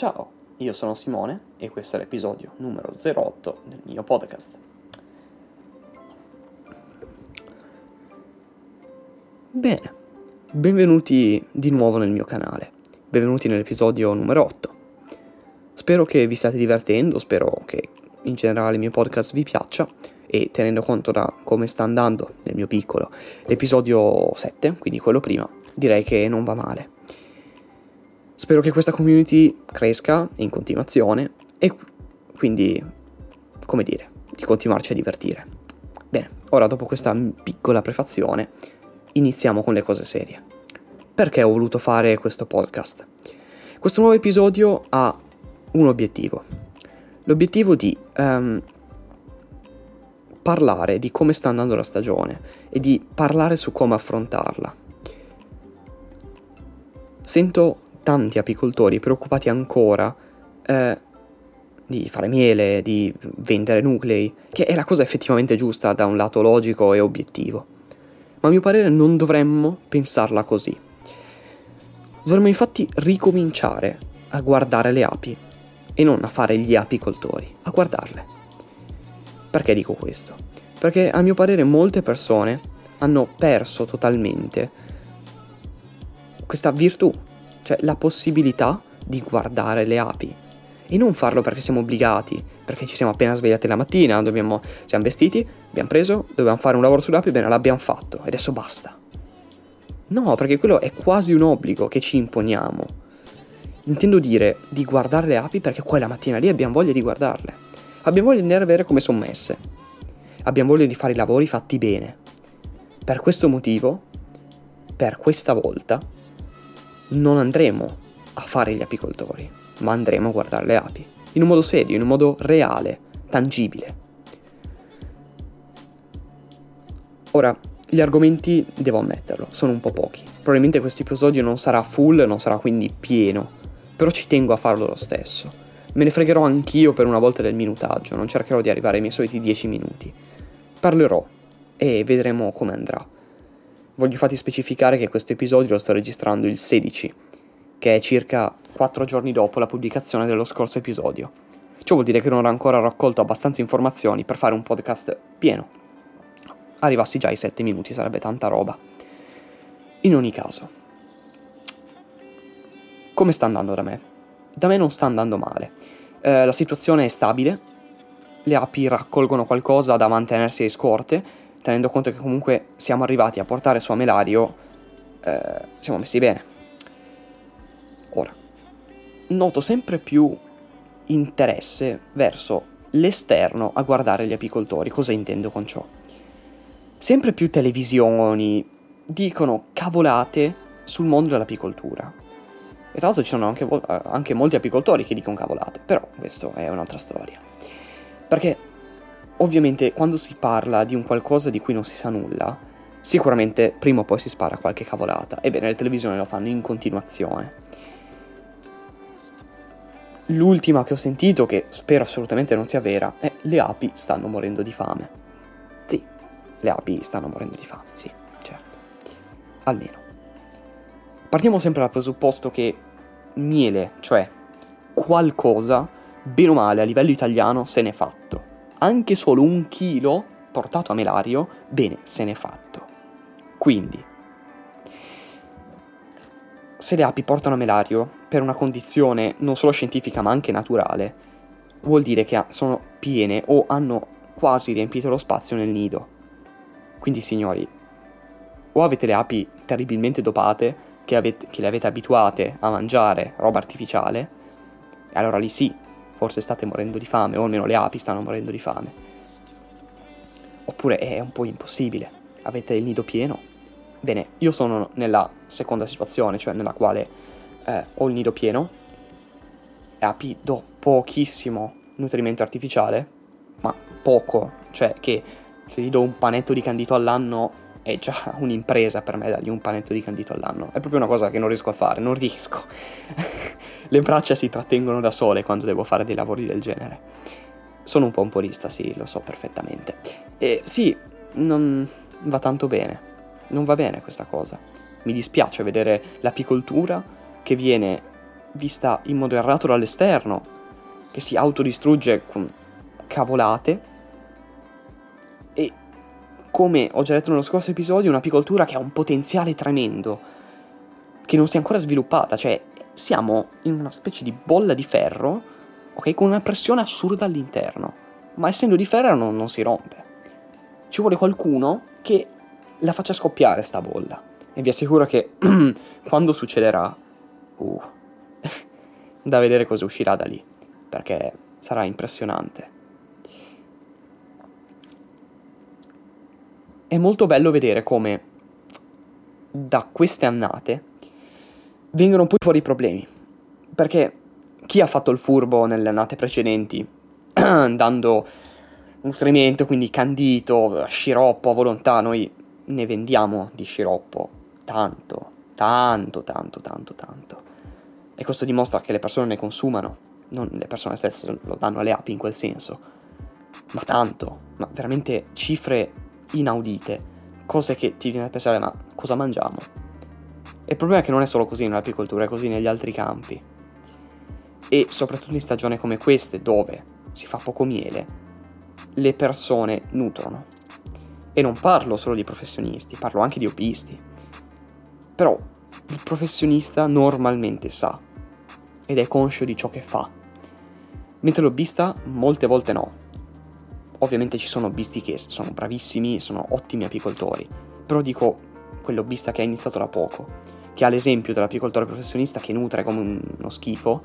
Ciao, io sono Simone e questo è l'episodio numero 08 del mio podcast. Bene, benvenuti di nuovo nel mio canale, benvenuti nell'episodio numero 8. Spero che vi stiate divertendo, spero che in generale il mio podcast vi piaccia e tenendo conto da come sta andando nel mio piccolo l'episodio 7, quindi quello prima, direi che non va male. Spero che questa community cresca in continuazione e quindi, come dire, di continuarci a divertire. Bene, ora dopo questa piccola prefazione iniziamo con le cose serie. Perché ho voluto fare questo podcast? Questo nuovo episodio ha un obiettivo. L'obiettivo di um, parlare di come sta andando la stagione e di parlare su come affrontarla. Sento tanti apicoltori preoccupati ancora eh, di fare miele, di vendere nuclei, che è la cosa effettivamente giusta da un lato logico e obiettivo. Ma a mio parere non dovremmo pensarla così. Dovremmo infatti ricominciare a guardare le api e non a fare gli apicoltori, a guardarle. Perché dico questo? Perché a mio parere molte persone hanno perso totalmente questa virtù cioè la possibilità di guardare le api. E non farlo perché siamo obbligati, perché ci siamo appena svegliati la mattina, dobbiamo, siamo vestiti, abbiamo preso, dovevamo fare un lavoro sulle api, bene, l'abbiamo fatto, e adesso basta. No, perché quello è quasi un obbligo che ci imponiamo. Intendo dire di guardare le api perché quella mattina lì abbiamo voglia di guardarle. Abbiamo voglia di andare a vedere come sono messe. Abbiamo voglia di fare i lavori fatti bene. Per questo motivo, per questa volta, non andremo a fare gli apicoltori, ma andremo a guardare le api, in un modo serio, in un modo reale, tangibile. Ora, gli argomenti, devo ammetterlo, sono un po' pochi. Probabilmente questo episodio non sarà full, non sarà quindi pieno, però ci tengo a farlo lo stesso. Me ne fregherò anch'io per una volta del minutaggio, non cercherò di arrivare ai miei soliti 10 minuti. Parlerò e vedremo come andrà. Voglio infatti specificare che questo episodio lo sto registrando il 16, che è circa 4 giorni dopo la pubblicazione dello scorso episodio. Ciò vuol dire che non ho ancora raccolto abbastanza informazioni per fare un podcast pieno. Arrivassi già ai 7 minuti, sarebbe tanta roba. In ogni caso, come sta andando da me? Da me non sta andando male. Eh, la situazione è stabile, le api raccolgono qualcosa da mantenersi a scorte tenendo conto che comunque siamo arrivati a portare su Amelario, eh, siamo messi bene. Ora, noto sempre più interesse verso l'esterno a guardare gli apicoltori. Cosa intendo con ciò? Sempre più televisioni dicono cavolate sul mondo dell'apicoltura. E tra l'altro ci sono anche, anche molti apicoltori che dicono cavolate, però questo è un'altra storia. Perché Ovviamente quando si parla di un qualcosa di cui non si sa nulla, sicuramente prima o poi si spara qualche cavolata. Ebbene, le televisioni lo fanno in continuazione. L'ultima che ho sentito, che spero assolutamente non sia vera, è le api stanno morendo di fame. Sì, le api stanno morendo di fame, sì, certo. Almeno. Partiamo sempre dal presupposto che miele, cioè qualcosa, bene o male a livello italiano, se n'è fatto anche solo un chilo portato a Melario, bene, se n'è fatto. Quindi, se le api portano a Melario per una condizione non solo scientifica ma anche naturale, vuol dire che sono piene o hanno quasi riempito lo spazio nel nido. Quindi signori, o avete le api terribilmente dopate, che, avete, che le avete abituate a mangiare roba artificiale, e allora lì sì, forse state morendo di fame, o almeno le api stanno morendo di fame. Oppure è un po' impossibile, avete il nido pieno. Bene, io sono nella seconda situazione, cioè nella quale eh, ho il nido pieno, le api do pochissimo nutrimento artificiale, ma poco, cioè che se gli do un panetto di candito all'anno è già un'impresa per me dargli un panetto di candito all'anno. È proprio una cosa che non riesco a fare, non riesco. le braccia si trattengono da sole quando devo fare dei lavori del genere. Sono un po' un porista, sì, lo so perfettamente. E sì, non va tanto bene. Non va bene questa cosa. Mi dispiace vedere l'apicoltura che viene vista in modo errato dall'esterno, che si autodistrugge con cavolate, e come ho già detto nello scorso episodio, un'apicoltura che ha un potenziale tremendo, che non si è ancora sviluppata, cioè siamo in una specie di bolla di ferro, ok, con una pressione assurda all'interno, ma essendo di ferro non, non si rompe. Ci vuole qualcuno che la faccia scoppiare sta bolla. E vi assicuro che quando succederà, uh, da vedere cosa uscirà da lì, perché sarà impressionante. È molto bello vedere come da queste annate vengono poi fuori i problemi, perché chi ha fatto il furbo nelle annate precedenti, dando nutrimento, quindi candito, sciroppo a volontà, noi ne vendiamo di sciroppo tanto, tanto, tanto, tanto, tanto. E questo dimostra che le persone ne consumano, non le persone stesse lo danno alle api in quel senso, ma tanto, ma veramente cifre inaudite, cose che ti viene a pensare ma cosa mangiamo? Il problema è che non è solo così nell'apicoltura, è così negli altri campi. E soprattutto in stagioni come queste, dove si fa poco miele, le persone nutrono. E non parlo solo di professionisti, parlo anche di hobbisti. Però il professionista normalmente sa ed è conscio di ciò che fa, mentre l'hobbista molte volte no. Ovviamente ci sono hobbisti che sono bravissimi, sono ottimi apicoltori, però dico quell'hobbista che ha iniziato da poco, che ha l'esempio dell'apicoltore professionista che nutre come uno schifo,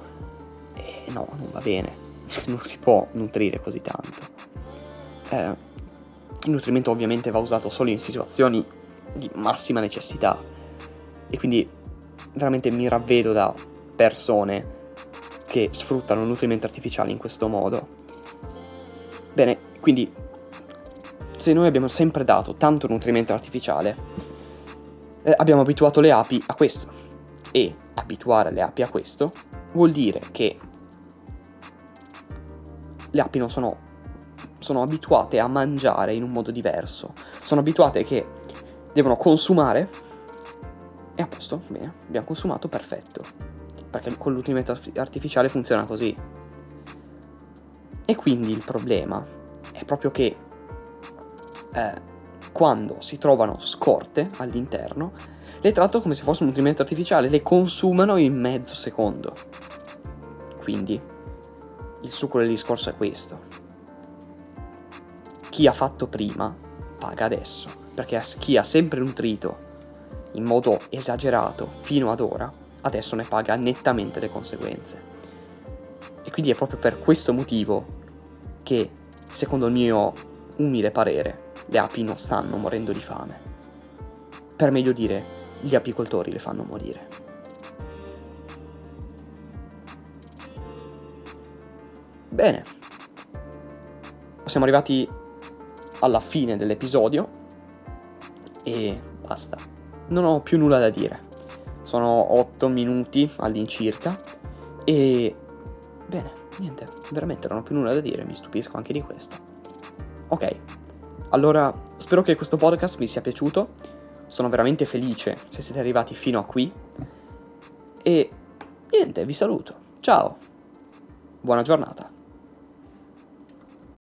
e no, non va bene, non si può nutrire così tanto. Eh, il nutrimento ovviamente va usato solo in situazioni di massima necessità e quindi veramente mi ravvedo da persone che sfruttano il nutrimento artificiale in questo modo. Bene, quindi se noi abbiamo sempre dato tanto nutrimento artificiale, eh, abbiamo abituato le api a questo. E abituare le api a questo vuol dire che le api non sono sono abituate a mangiare in un modo diverso. Sono abituate che devono consumare e a posto, bene, abbiamo consumato, perfetto. Perché con l'utilizzamento artificiale funziona così. E quindi il problema è proprio che eh, quando si trovano scorte all'interno, le trattano come se fosse un nutrimento artificiale, le consumano in mezzo secondo. Quindi il succo del discorso è questo chi ha fatto prima paga adesso, perché chi ha sempre nutrito in modo esagerato fino ad ora, adesso ne paga nettamente le conseguenze. E quindi è proprio per questo motivo che, secondo il mio umile parere, le api non stanno morendo di fame. Per meglio dire, gli apicoltori le fanno morire. Bene. Siamo arrivati alla fine dell'episodio e basta. Non ho più nulla da dire. Sono 8 minuti all'incirca e bene, niente, veramente non ho più nulla da dire, mi stupisco anche di questo. Ok, allora spero che questo podcast vi sia piaciuto, sono veramente felice se siete arrivati fino a qui e niente, vi saluto. Ciao. Buona giornata.